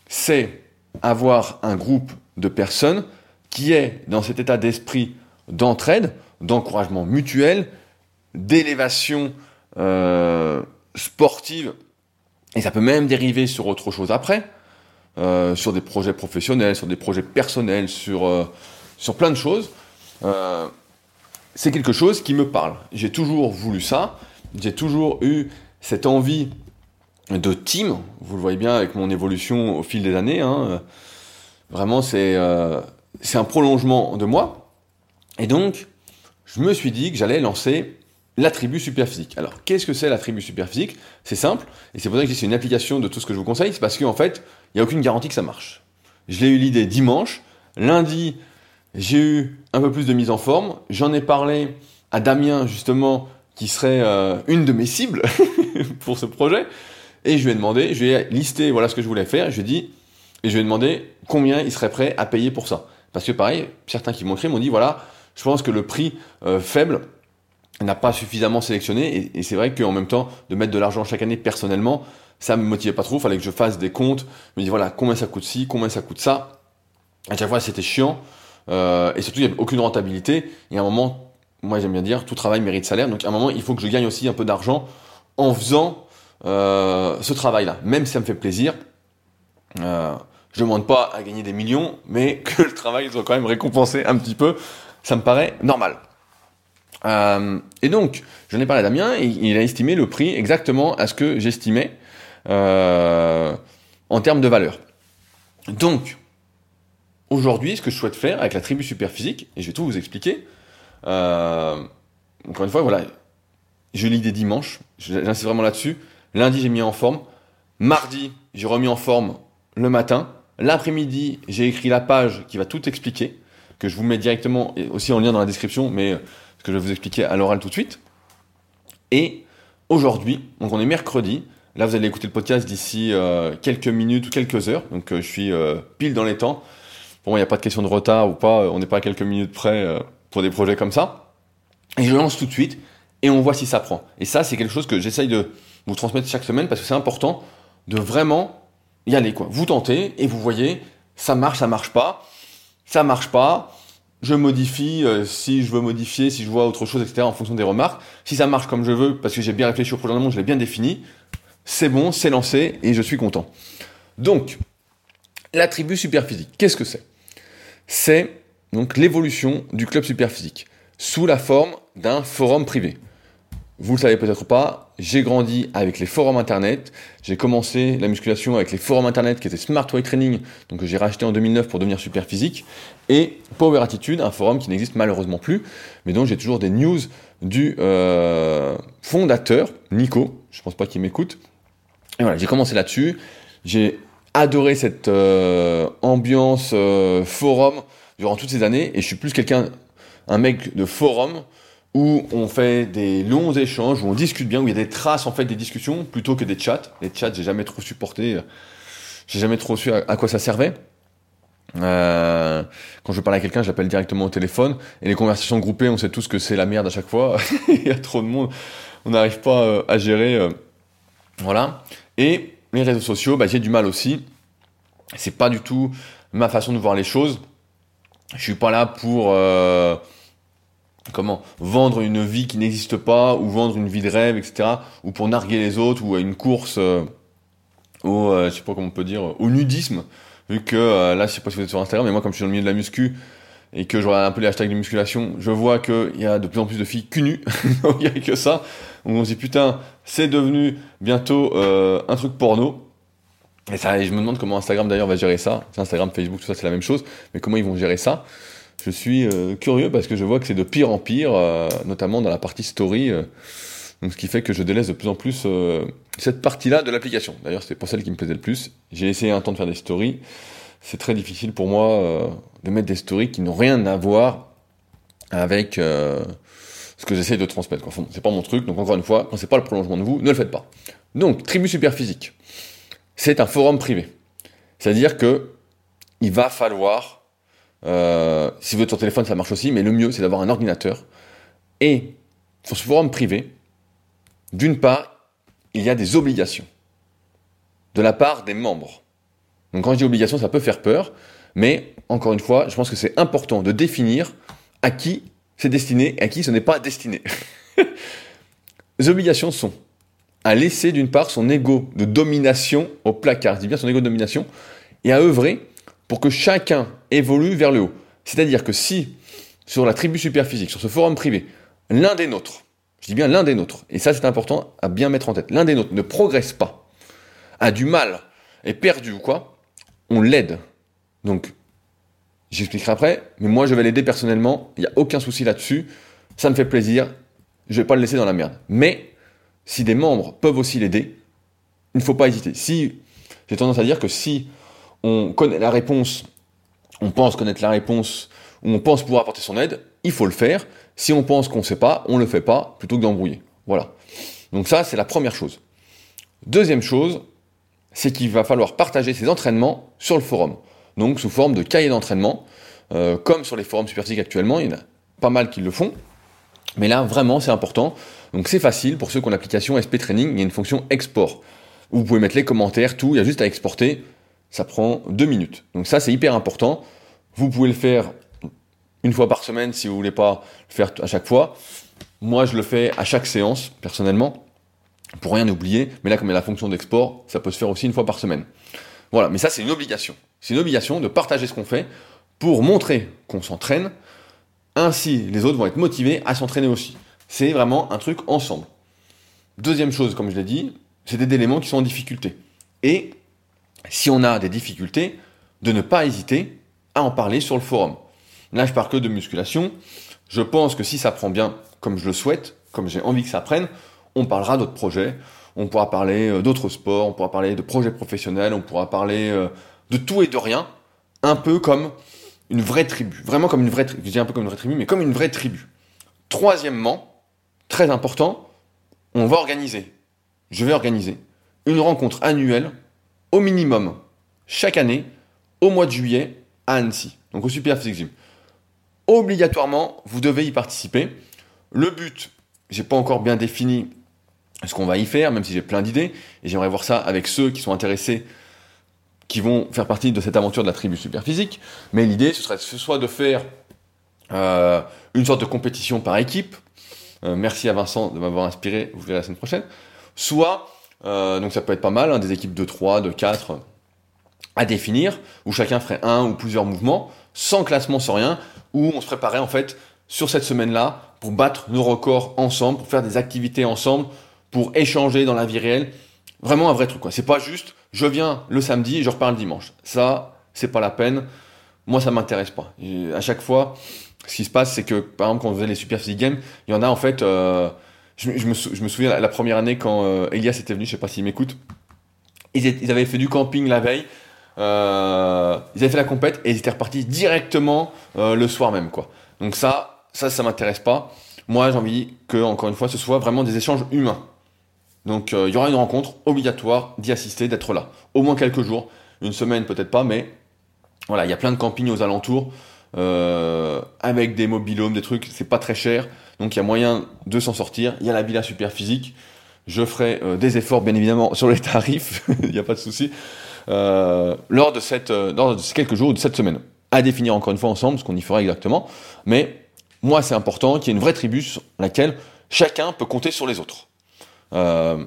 c'est avoir un groupe de personnes qui est dans cet état d'esprit d'entraide, d'encouragement mutuel, d'élévation euh, sportive, et ça peut même dériver sur autre chose après, euh, sur des projets professionnels, sur des projets personnels, sur, euh, sur plein de choses. C'est quelque chose qui me parle. J'ai toujours voulu ça, j'ai toujours eu cette envie de team. Vous le voyez bien avec mon évolution au fil des années. Hein. Vraiment, c'est euh, c'est un prolongement de moi. Et donc, je me suis dit que j'allais lancer la tribu superphysique. Alors, qu'est-ce que c'est la tribu superphysique? C'est simple, et c'est pour ça que c'est une application de tout ce que je vous conseille, c'est parce qu'en fait, il n'y a aucune garantie que ça marche. Je l'ai eu l'idée dimanche, lundi, j'ai eu un peu plus de mise en forme, j'en ai parlé à Damien, justement, qui serait euh, une de mes cibles [LAUGHS] pour ce projet, et je lui ai demandé, je lui ai listé voilà ce que je voulais faire, et je lui ai et je lui ai demandé combien il serait prêt à payer pour ça. Parce que pareil, certains qui m'ont écrit m'ont dit, voilà, je pense que le prix euh, faible n'a pas suffisamment sélectionné. Et, c'est vrai qu'en même temps, de mettre de l'argent chaque année personnellement, ça me motivait pas trop. Fallait que je fasse des comptes, me dire voilà combien ça coûte ci, combien ça coûte ça. À chaque fois, c'était chiant. Euh, et surtout, il n'y avait aucune rentabilité. Et à un moment, moi j'aime bien dire, tout travail mérite salaire. Donc à un moment, il faut que je gagne aussi un peu d'argent en faisant euh, ce travail-là. Même si ça me fait plaisir. Euh, je ne demande pas à gagner des millions, mais [LAUGHS] que le travail soit quand même récompensé un petit peu, ça me paraît normal. Euh, et donc, je ai parlé à Damien, et il a estimé le prix exactement à ce que j'estimais euh, en termes de valeur. Donc, aujourd'hui, ce que je souhaite faire avec la tribu Superphysique, et je vais tout vous expliquer, euh, encore une fois, voilà, je lis des dimanches, j'insiste vraiment là-dessus. Lundi, j'ai mis en forme. Mardi, j'ai remis en forme le matin. L'après-midi, j'ai écrit la page qui va tout expliquer, que je vous mets directement aussi en lien dans la description, mais ce que je vais vous expliquer à l'oral tout de suite. Et aujourd'hui, donc on est mercredi, là vous allez écouter le podcast d'ici euh, quelques minutes ou quelques heures, donc euh, je suis euh, pile dans les temps. Pour moi, il n'y a pas de question de retard ou pas, on n'est pas à quelques minutes près pour des projets comme ça. Et je lance tout de suite et on voit si ça prend. Et ça, c'est quelque chose que j'essaye de vous transmettre chaque semaine parce que c'est important de vraiment y aller. Quoi. Vous tentez et vous voyez, ça marche, ça marche pas. Ça marche pas, je modifie euh, si je veux modifier, si je vois autre chose, etc. en fonction des remarques. Si ça marche comme je veux, parce que j'ai bien réfléchi au projet je l'ai bien défini, c'est bon, c'est lancé et je suis content. Donc, l'attribut superphysique, qu'est-ce que c'est? C'est donc l'évolution du club superphysique sous la forme d'un forum privé. Vous le savez peut-être pas, j'ai grandi avec les forums internet. J'ai commencé la musculation avec les forums internet qui étaient Smart Weight Training, donc que j'ai racheté en 2009 pour devenir super physique, et Power Attitude, un forum qui n'existe malheureusement plus, mais dont j'ai toujours des news du euh, fondateur, Nico. Je pense pas qu'il m'écoute. Et voilà, j'ai commencé là-dessus. J'ai adoré cette euh, ambiance euh, forum durant toutes ces années, et je suis plus quelqu'un, un mec de forum où on fait des longs échanges, où on discute bien, où il y a des traces en fait des discussions plutôt que des chats. Les chats, j'ai jamais trop supporté, j'ai jamais trop su à, quoi ça servait. Euh, quand je parle à quelqu'un, j'appelle directement au téléphone. Et les conversations groupées, on sait tous que c'est la merde à chaque fois. [LAUGHS] il y a trop de monde, on n'arrive pas euh, à gérer. Euh, voilà. Et les réseaux sociaux, bah, j'ai du mal aussi. C'est pas du tout ma façon de voir les choses. Je suis pas là pour comment vendre une vie qui n'existe pas ou vendre une vie de rêve, etc. Ou pour narguer les autres ou à une course euh, au, euh, je sais pas comment on peut dire, au nudisme. Vu que euh, là, je sais pas si vous êtes sur Instagram, mais moi, comme je suis dans le milieu de la muscu et que je regarde un peu les hashtags de musculation, je vois qu'il y a de plus en plus de filles cul nues. [LAUGHS] Il n'y a que ça. Donc on se dit putain, c'est devenu bientôt un truc porno. Et ça, je me demande comment Instagram d'ailleurs va gérer ça. Instagram, Facebook, tout ça, c'est la même chose. Mais comment ils vont gérer ça? Je suis euh, curieux parce que je vois que c'est de pire en pire, euh, notamment dans la partie story. Euh, donc, ce qui fait que je délaisse de plus en plus cette partie-là de l'application. D'ailleurs, c'est pour celle qui me plaisait le plus. J'ai essayé un temps de faire des stories. C'est très difficile pour moi de mettre des stories qui n'ont rien à voir avec ce que j'essaie de transmettre. Enfin, c'est pas mon truc. Donc, encore une fois, quand c'est pas le prolongement de vous, ne le faites pas. Donc, Tribu Superphysique, c'est un forum privé. C'est-à-dire que il va falloir euh, si vous êtes sur téléphone, ça marche aussi, mais le mieux, c'est d'avoir un ordinateur. Et sur ce forum privé, d'une part, il y a des obligations de la part des membres. Donc quand je dis obligation, ça peut faire peur, mais encore une fois, je pense que c'est important de définir à qui c'est destiné et à qui ce n'est pas destiné. [LAUGHS] les obligations sont à laisser d'une part son ego de domination au placard, je dis bien son ego de domination, et à œuvrer pour que chacun évolue vers le haut. C'est-à-dire que si, sur la tribu superphysique, sur ce forum privé, l'un des nôtres, je dis bien l'un des nôtres, et ça c'est important à bien mettre en tête, l'un des nôtres ne progresse pas, a du mal, est perdu ou quoi, on l'aide. Donc, j'expliquerai après, mais moi je vais l'aider personnellement, il n'y a aucun souci là-dessus, ça me fait plaisir, je vais pas le laisser dans la merde. Mais, si des membres peuvent aussi l'aider, il ne faut pas hésiter. Si, j'ai tendance à dire que si on connaît la réponse, on pense connaître la réponse, ou on pense pouvoir apporter son aide, il faut le faire. Si on pense qu'on ne sait pas, on ne le fait pas, plutôt que d'embrouiller. Voilà. Donc ça, c'est la première chose. Deuxième chose, c'est qu'il va falloir partager ses entraînements sur le forum. Donc sous forme de cahier d'entraînement, euh, comme sur les forums superphysiques actuellement, il y en a pas mal qui le font. Mais là, vraiment, c'est important. Donc c'est facile, pour ceux qui ont l'application SP Training, il y a une fonction export. Vous pouvez mettre les commentaires, tout, il y a juste à exporter. Ça prend deux minutes. Donc ça, c'est hyper important. Vous pouvez le faire une fois par semaine si vous voulez pas le faire à chaque fois. Moi, je le fais à chaque séance, personnellement, pour rien oublier. Mais là, comme il y a la fonction d'export, ça peut se faire aussi une fois par semaine. Voilà, mais ça, c'est une obligation. C'est une obligation de partager ce qu'on fait pour montrer qu'on s'entraîne. Ainsi, les autres vont être motivés à s'entraîner aussi. C'est vraiment un truc ensemble. Deuxième chose, comme je l'ai dit, c'est des éléments qui sont en difficulté. Et si on a des difficultés, de ne pas hésiter à en parler sur le forum. Là, je parle que de musculation. Je pense que si ça prend bien, comme je le souhaite, comme j'ai envie que ça prenne, on parlera d'autres projets. On pourra parler euh, d'autres sports, on pourra parler de projets professionnels, on pourra parler euh, de tout et de rien, un peu comme une vraie tribu. Vraiment comme une vraie tribu. Je dis un peu comme une vraie tribu, mais comme une vraie tribu. Troisièmement, très important, on va organiser. Je vais organiser une rencontre annuelle, au minimum, chaque année, au mois de juillet, à Annecy. Donc au Super Physique obligatoirement, vous devez y participer. Le but, j'ai pas encore bien défini ce qu'on va y faire, même si j'ai plein d'idées, et j'aimerais voir ça avec ceux qui sont intéressés, qui vont faire partie de cette aventure de la tribu super physique. Mais l'idée, ce serait soit de faire euh, une sorte de compétition par équipe. Euh, merci à Vincent de m'avoir inspiré, vous verrez la semaine prochaine. Soit, euh, donc ça peut être pas mal, hein, des équipes de 3, de 4 à définir, où chacun ferait un ou plusieurs mouvements, sans classement, sans rien, où on se préparait en fait sur cette semaine-là pour battre nos records ensemble, pour faire des activités ensemble, pour échanger dans la vie réelle. Vraiment un vrai truc quoi. C'est pas juste je viens le samedi et je repars le dimanche. Ça, c'est pas la peine. Moi, ça m'intéresse pas. à chaque fois, ce qui se passe, c'est que par exemple quand on faisait les Super Physique Games, il y en a en fait. Euh, je, me, souviens la première année quand euh, Elias était venu, je sais pas s'il m'écoute. Ils, avaient fait du camping la veille euh, ils avaient fait la compète et ils étaient repartis directement euh, le soir même, quoi. Donc ça, ça, ça m'intéresse pas. Moi, j'ai envie que, encore une fois, ce soit vraiment des échanges humains. Donc euh, il y aura une rencontre obligatoire d'y assister, d'être là. Au moins quelques jours, une semaine peut-être pas, mais voilà, il y a plein de campings aux alentours, avec des mobilhomes, des trucs, c'est pas très cher, donc il y a moyen de s'en sortir. Il y a la villa super physique. Je ferai des efforts bien évidemment [LAUGHS] sur les tarifs, il n'y a pas de souci. Euh, lors, de cette, euh, lors de ces quelques jours ou de cette semaine. À définir encore une fois ensemble ce qu'on y fera exactement. Mais moi, c'est important qu'il y ait une vraie tribu sur laquelle chacun peut compter sur les autres. Euh,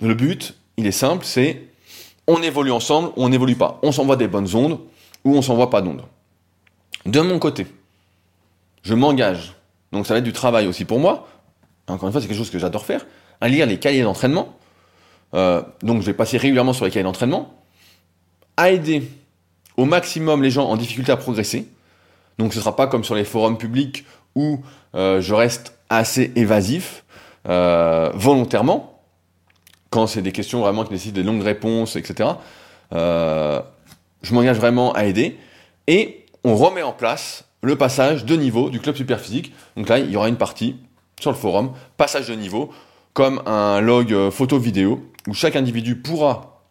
le but, il est simple, c'est on évolue ensemble ou on n'évolue pas. On s'envoie des bonnes ondes ou on s'envoie pas d'ondes. De mon côté, je m'engage. Donc ça va être du travail aussi pour moi. Encore une fois, c'est quelque chose que j'adore faire. À lire les cahiers d'entraînement. donc je vais passer régulièrement sur les cahiers d'entraînement à aider au maximum les gens en difficulté à progresser. Donc ce ne sera pas comme sur les forums publics où euh, je reste assez évasif euh, volontairement, quand c'est des questions vraiment qui nécessitent des longues réponses, etc. Euh, je m'engage vraiment à aider. Et on remet en place le passage de niveau du club super physique. Donc là, il y aura une partie sur le forum, passage de niveau, comme un log photo-vidéo, où chaque individu pourra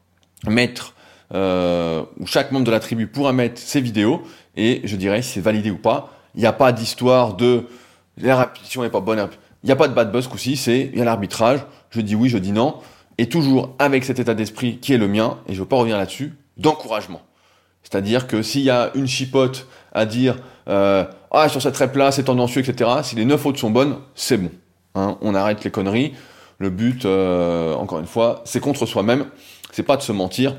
mettre euh, où chaque membre de la tribu pourra mettre ses vidéos et je dirais si c'est validé ou pas. Il n'y a pas d'histoire de la répétition n'est pas bonne. Il n'y a pas de bad buzz aussi, c'est il y a l'arbitrage. Je dis oui, je dis non, et toujours avec cet état d'esprit qui est le mien et je ne veux pas revenir là-dessus d'encouragement. C'est-à-dire que s'il y a une chipote à dire euh, ah sur cette rep là c'est tendancieux etc. Si les neuf autres sont bonnes, c'est bon. Hein, on arrête les conneries. Le but, euh, encore une fois, c'est contre soi-même. C'est pas de se mentir,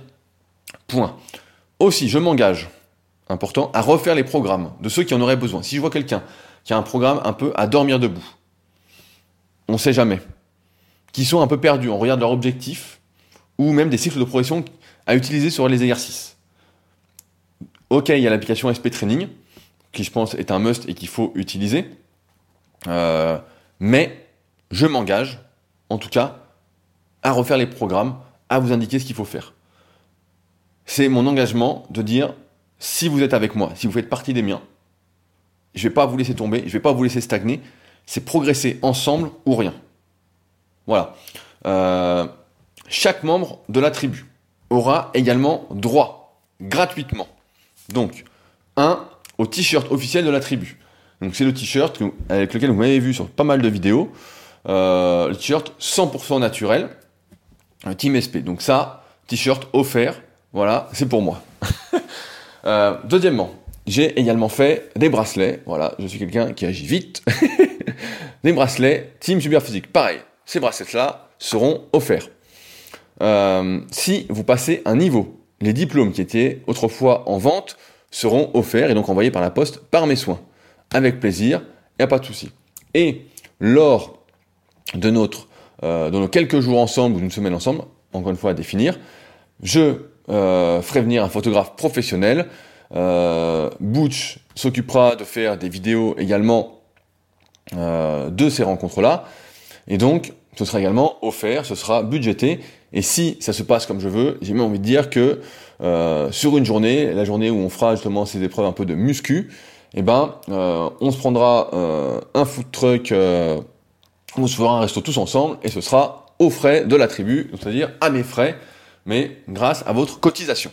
Point. Aussi, je m'engage, important, à refaire les programmes de ceux qui en auraient besoin. Si je vois quelqu'un qui a un programme un peu à dormir debout, on ne sait jamais, qui sont un peu perdus, on regarde leur objectif, ou même des cycles de progression à utiliser sur les exercices. Ok, il y a l'application SP Training, qui je pense est un must et qu'il faut utiliser, euh, mais je m'engage, en tout cas, à refaire les programmes, à vous indiquer ce qu'il faut faire c'est mon engagement de dire si vous êtes avec moi, si vous faites partie des miens, je ne vais pas vous laisser tomber, je ne vais pas vous laisser stagner. C'est progresser ensemble ou rien. Voilà. Euh, chaque membre de la tribu aura également droit, gratuitement, donc, un, au t-shirt officiel de la tribu. Donc c'est le t-shirt avec lequel vous m'avez vu sur pas mal de vidéos. Euh, le t-shirt 100% naturel, Team SP. Donc ça, t-shirt offert, voilà, c'est pour moi. [LAUGHS] Euh, deuxièmement, j'ai également fait des bracelets. Voilà, je suis quelqu'un qui agit vite. [LAUGHS] des bracelets Team Super Physique. Pareil, ces bracelets-là seront offerts. Euh, si vous passez un niveau, les diplômes qui étaient autrefois en vente seront offerts et donc envoyés par la poste par mes soins. Avec plaisir, il n'y pas de souci. Et lors de, notre, euh, de nos quelques jours ensemble ou d'une semaine ensemble, encore une fois à définir, je euh, ferai venir un photographe professionnel. Butch s'occupera de faire des vidéos également euh, de ces rencontres-là. Et donc, ce sera également offert, ce sera budgété. Et si ça se passe comme je veux, j'ai même envie de dire que euh, sur une journée, la journée où on fera justement ces épreuves un peu de muscu, eh ben, euh, on se prendra un food truck, on se fera un resto tous ensemble, et ce sera aux frais de la tribu, c'est-à-dire à mes frais, mais grâce à votre cotisation.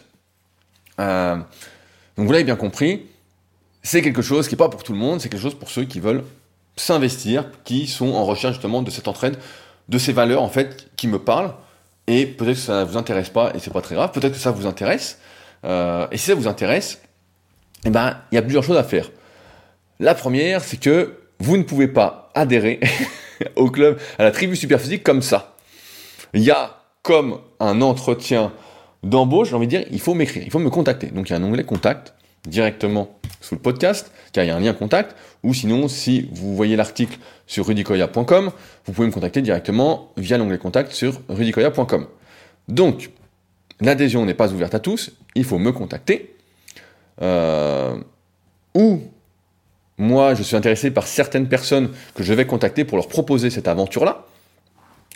donc vous l'avez bien compris, c'est quelque chose qui n'est pas pour tout le monde, c'est quelque chose pour ceux qui veulent s'investir, qui sont en recherche justement de cette entraide, de ces valeurs en fait qui me parlent, et peut-être que ça ne vous intéresse pas, et c'est pas très grave, peut-être que ça vous intéresse, euh, et si ça vous intéresse, eh ben, il y a plusieurs choses à faire. La première, c'est que vous ne pouvez pas adhérer [LAUGHS] au club, à la tribu superphysique comme ça. Il y a comme un entretien d'embauche, j'ai envie de dire, il faut m'écrire, il faut me contacter. Donc il y a un onglet contact directement sous le podcast, car il y a un lien contact, ou sinon, si vous voyez l'article sur rudicoya.com, vous pouvez me contacter directement via l'onglet contact sur rudicoya.com. Donc, l'adhésion n'est pas ouverte à tous, il faut me contacter. Euh, ou moi, je suis intéressé par certaines personnes que je vais contacter pour leur proposer cette aventure-là.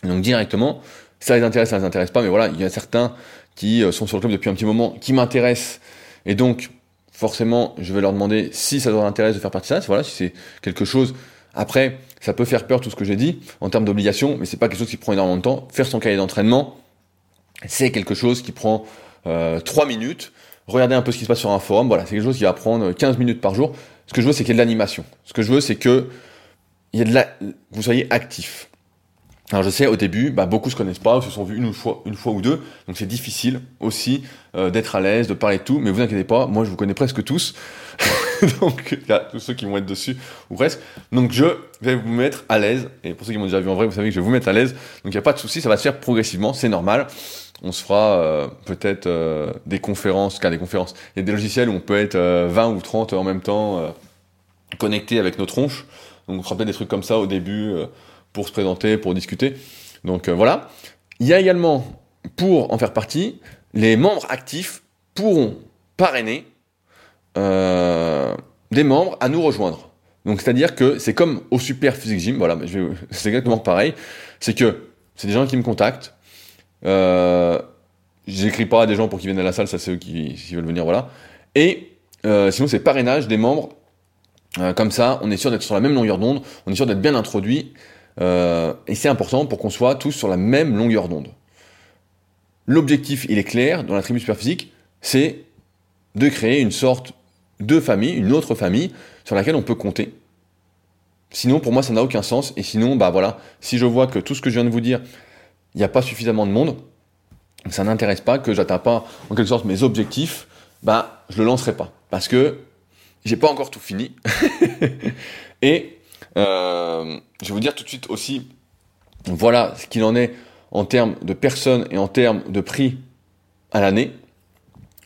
Donc directement, ça les intéresse, ça les intéresse pas, mais voilà, il y a certains qui euh, sont sur le club depuis un petit moment, qui m'intéressent, et donc forcément, je vais leur demander si ça leur intéresse de faire partie de ça. Voilà, si c'est quelque chose. Après, ça peut faire peur tout ce que j'ai dit en termes d'obligation, mais c'est pas quelque chose qui prend énormément de temps. Faire son cahier d'entraînement, c'est quelque chose qui prend euh, 3 minutes. Regardez un peu ce qui se passe sur un forum. Voilà, c'est quelque chose qui va prendre 15 minutes par jour. Ce que je veux, c'est qu'il y ait de l'animation. Ce que je veux, c'est que vous soyez actif. Alors je sais, au début, bah, beaucoup se connaissent pas, se sont vus une fois, une fois ou deux, donc c'est difficile aussi euh, d'être à l'aise, de parler de tout, mais vous inquiétez pas, moi je vous connais presque tous, [LAUGHS] donc a tous ceux qui vont être dessus, ou presque, donc je vais vous mettre à l'aise, et pour ceux qui m'ont déjà vu en vrai, vous savez que je vais vous mettre à l'aise, donc il n'y a pas de souci, ça va se faire progressivement, c'est normal, on se fera euh, peut-être euh, des conférences, car des conférences, il y a des logiciels où on peut être 20 ou 30 en même temps connectés avec nos tronches, donc on fera peut-être des trucs comme ça au début, pour se présenter, pour discuter. Donc euh, voilà. Il y a également, pour en faire partie, les membres actifs pourront parrainer euh, des membres à nous rejoindre. Donc c'est-à-dire que c'est comme au Super Physique Gym, voilà, [LAUGHS] c'est exactement pareil. C'est que c'est des gens qui me contactent. Euh, J'écris pas à des gens pour qu'ils viennent à la salle, ça c'est eux qui, veulent venir, voilà. Et euh, sinon c'est parrainage des membres. comme ça, on est sûr d'être sur la même longueur d'onde, on est sûr d'être bien introduit euh, et c'est important pour qu'on soit tous sur la même longueur d'onde. L'objectif, il est clair, dans la tribu superphysique, c'est de créer une sorte de famille, une autre famille, sur laquelle on peut compter. Sinon, pour moi, ça n'a aucun sens. Et sinon, bah voilà, si je vois que tout ce que je viens de vous dire, il n'y a pas suffisamment de monde, ça n'intéresse pas, que j'atteins pas en quelque sorte mes objectifs, bah je le lancerai pas. Parce que j'ai pas encore tout fini. [LAUGHS] et euh, je vais vous dire tout de suite aussi, voilà ce qu'il en est en termes de personnes et en termes de prix à l'année.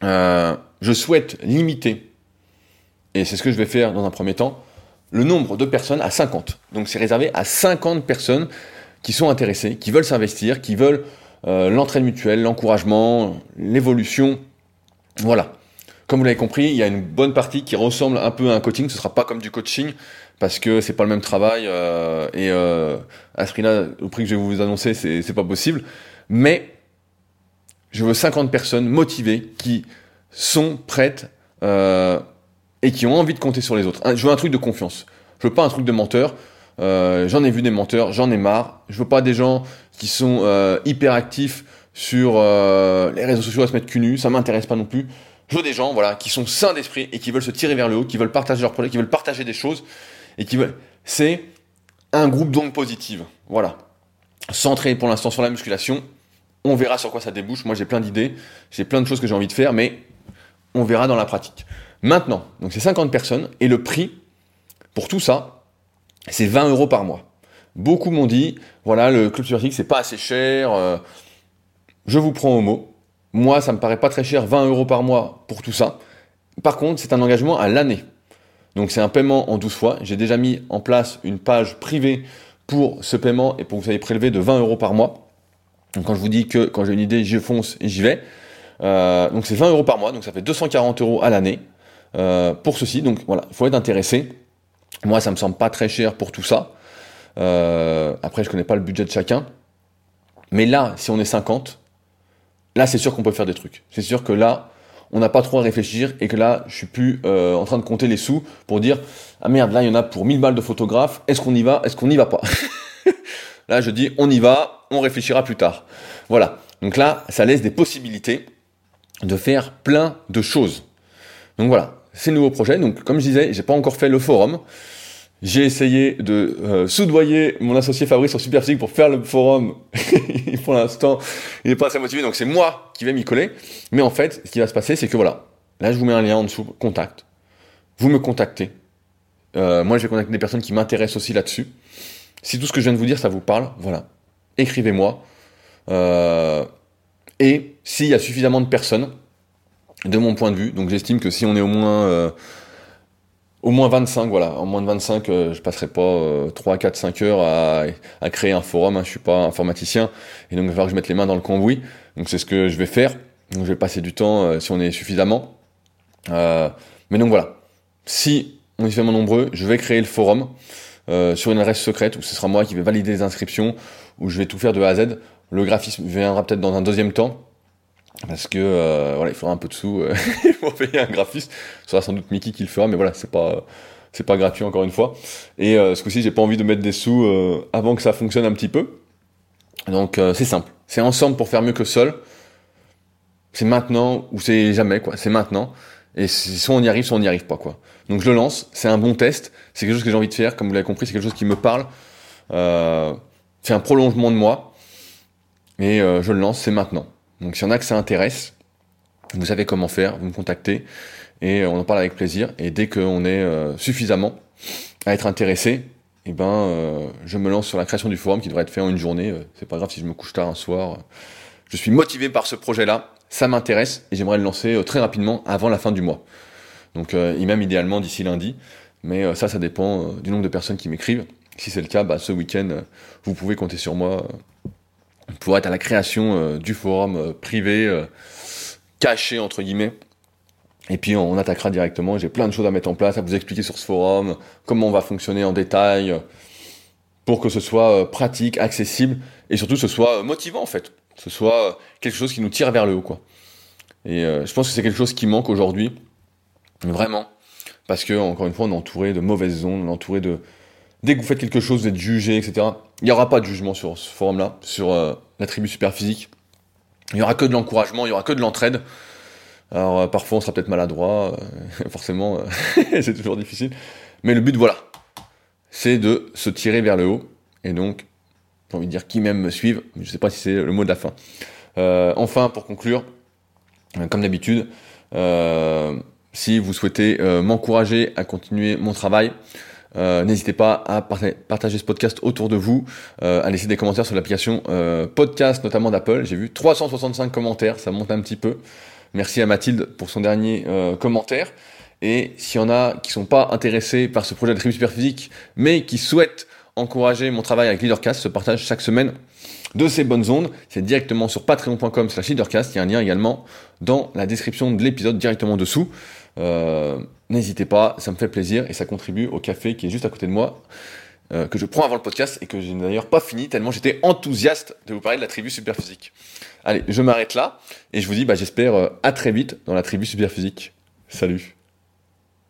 Euh, je souhaite limiter, et c'est ce que je vais faire dans un premier temps, le nombre de personnes à 50. Donc c'est réservé à 50 personnes qui sont intéressées, qui veulent s'investir, qui veulent euh, l'entraide mutuelle, l'encouragement, l'évolution. Voilà. Comme vous l'avez compris, il y a une bonne partie qui ressemble un peu à un coaching. Ce sera pas comme du coaching parce que c'est pas le même travail euh, et euh, à au prix que je vais vous annoncer, c'est pas possible. Mais je veux 50 personnes motivées qui sont prêtes euh, et qui ont envie de compter sur les autres. Je veux un truc de confiance. Je veux pas un truc de menteur. Euh, j'en ai vu des menteurs, j'en ai marre. Je veux pas des gens qui sont euh, hyper actifs sur euh, les réseaux sociaux à se mettre cul nu. Ça m'intéresse pas non plus. Je veux des gens, voilà, qui sont sains d'esprit et qui veulent se tirer vers le haut, qui veulent partager leurs projets, qui veulent partager des choses et qui veulent. C'est un groupe d'ondes positives. Voilà. Centré pour l'instant sur la musculation. On verra sur quoi ça débouche. Moi, j'ai plein d'idées, j'ai plein de choses que j'ai envie de faire, mais on verra dans la pratique. Maintenant, donc c'est 50 personnes et le prix pour tout ça, c'est 20 euros par mois. Beaucoup m'ont dit, voilà, le club ce c'est pas assez cher. Euh, je vous prends au mot. Moi, ça me paraît pas très cher, 20 euros par mois pour tout ça. Par contre, c'est un engagement à l'année. Donc c'est un paiement en 12 fois. J'ai déjà mis en place une page privée pour ce paiement et pour que vous soyez prélevé de 20 euros par mois. Donc quand je vous dis que quand j'ai une idée, je fonce et j'y vais. Euh, donc c'est 20 euros par mois, donc ça fait 240 euros à l'année euh, pour ceci. Donc voilà, il faut être intéressé. Moi, ça me semble pas très cher pour tout ça. Euh, après, je connais pas le budget de chacun. Mais là, si on est 50, là, c'est sûr qu'on peut faire des trucs. C'est sûr que là, on n'a pas trop à réfléchir et que là, je suis plus euh, en train de compter les sous pour dire ah merde, là, il y en a pour 1000 balles de photographe. Est-ce qu'on y va? Est-ce qu'on n'y va pas? [LAUGHS] Là, je dis on y va, on réfléchira plus tard. Voilà. Donc là, ça laisse des possibilités de faire plein de choses. Donc voilà, c'est le nouveau projet. Donc comme je disais, j'ai pas encore fait le forum. J'ai essayé de euh, soudoyer mon associé Fabrice sur Superphysique pour faire le forum. [LAUGHS] pour l'instant, il n'est pas très motivé, donc c'est moi qui vais m'y coller. Mais en fait, ce qui va se passer, c'est que voilà, là je vous mets un lien en dessous, contact. Vous me contactez. Euh, moi, je vais contacter des personnes qui m'intéressent aussi là-dessus. Si tout ce que je viens de vous dire, ça vous parle, voilà, écrivez-moi. Euh, et s'il y a suffisamment de personnes, de mon point de vue, donc j'estime que si on est au moins au moins 25, voilà. En moins de 25, euh, je passerai pas euh, 3, 4, 5 heures à, créer un forum. Hein. Je suis pas informaticien. Et donc, il va falloir que je mette les mains dans le cambouis. Donc, c'est ce que je vais faire. Je vais passer du temps euh, si on est suffisamment. Euh, mais donc, voilà. Si on est suffisamment nombreux, je vais créer le forum euh, sur une adresse secrète où ce sera moi qui vais valider les inscriptions, où je vais tout faire de A à Z. Le graphisme viendra peut-être dans un deuxième temps parce que euh, voilà, il faudra un peu de sous euh, [LAUGHS] pour payer un graphiste. Ce sera sans doute Mickey qui le fera, mais voilà, c'est pas c'est pas gratuit encore une fois. Et euh, ce coup-ci, j'ai pas envie de mettre des sous euh, avant que ça fonctionne un petit peu. Donc euh, c'est simple, c'est ensemble pour faire mieux que seul. C'est maintenant ou c'est jamais quoi. C'est maintenant. Et soit on y arrive, soit on n'y arrive pas quoi. Donc je le lance. C'est un bon test. C'est quelque chose que j'ai envie de faire. Comme vous l'avez compris, c'est quelque chose qui me parle. c'est un prolongement de moi. Et je le lance. C'est maintenant. Donc s'il y en a que ça intéresse, vous savez comment faire, vous me contactez et on en parle avec plaisir. Et dès qu'on est euh, suffisamment à être intéressé, eh ben, euh, je me lance sur la création du forum qui devrait être fait en une journée. Euh, c'est pas grave si je me couche tard un soir. Je suis motivé par ce projet-là, ça m'intéresse et j'aimerais le lancer très rapidement avant la fin du mois. Donc, même idéalement d'ici lundi. Mais ça, ça dépend du nombre de personnes qui m'écrivent. Si c'est le cas, bah, ce week-end, vous pouvez compter sur moi pour être à la création euh, du forum euh, privé, euh, caché entre guillemets. Et puis on attaquera directement. J'ai plein de choses à mettre en place, à vous expliquer sur ce forum, comment on va fonctionner en détail, pour que ce soit pratique, accessible, et surtout ce soit motivant en fait. Ce soit quelque chose qui nous tire vers le haut, quoi. Et je pense que c'est quelque chose qui manque aujourd'hui, vraiment, parce que encore une fois, on est entouré de mauvaises zones, on est entouré de, dès que vous faites quelque chose, vous êtes jugé, etc. Il n'y aura pas de jugement sur ce forum-là, sur euh, la tribu super physique. Il n'y aura que de l'encouragement, il n'y aura que de l'entraide. Alors euh, parfois on sera peut-être maladroit, euh, [LAUGHS] forcément, [LAUGHS] c'est toujours difficile. Mais le but, voilà, c'est de se tirer vers le haut. Et donc, j'ai envie de dire qui même me suivent, je ne sais pas si c'est le mot de la fin. enfin, pour conclure, comme d'habitude, si vous souhaitez m'encourager à continuer mon travail, euh, N'hésitez pas à partager ce podcast autour de vous, euh, à laisser des commentaires sur l'application euh, podcast, notamment d'Apple. J'ai vu 365 commentaires, ça monte un petit peu. Merci à Mathilde pour son dernier commentaire. Et s'il y en a qui sont pas intéressés par ce projet de tribu superphysique, mais qui souhaitent encourager mon travail avec Leadercast, se partage chaque semaine de ces bonnes ondes. C'est directement sur patreon.com slash leadercast. Il y a un lien également dans la description de l'épisode directement dessous. N'hésitez pas, ça me fait plaisir et ça contribue au café qui est juste à côté de moi, euh, que je prends avant le podcast et que j'ai d'ailleurs pas fini tellement j'étais enthousiaste de vous parler de la tribu Superphysique. Allez, je m'arrête là et je vous dis bah, j'espère euh, à très vite dans la tribu Superphysique. Salut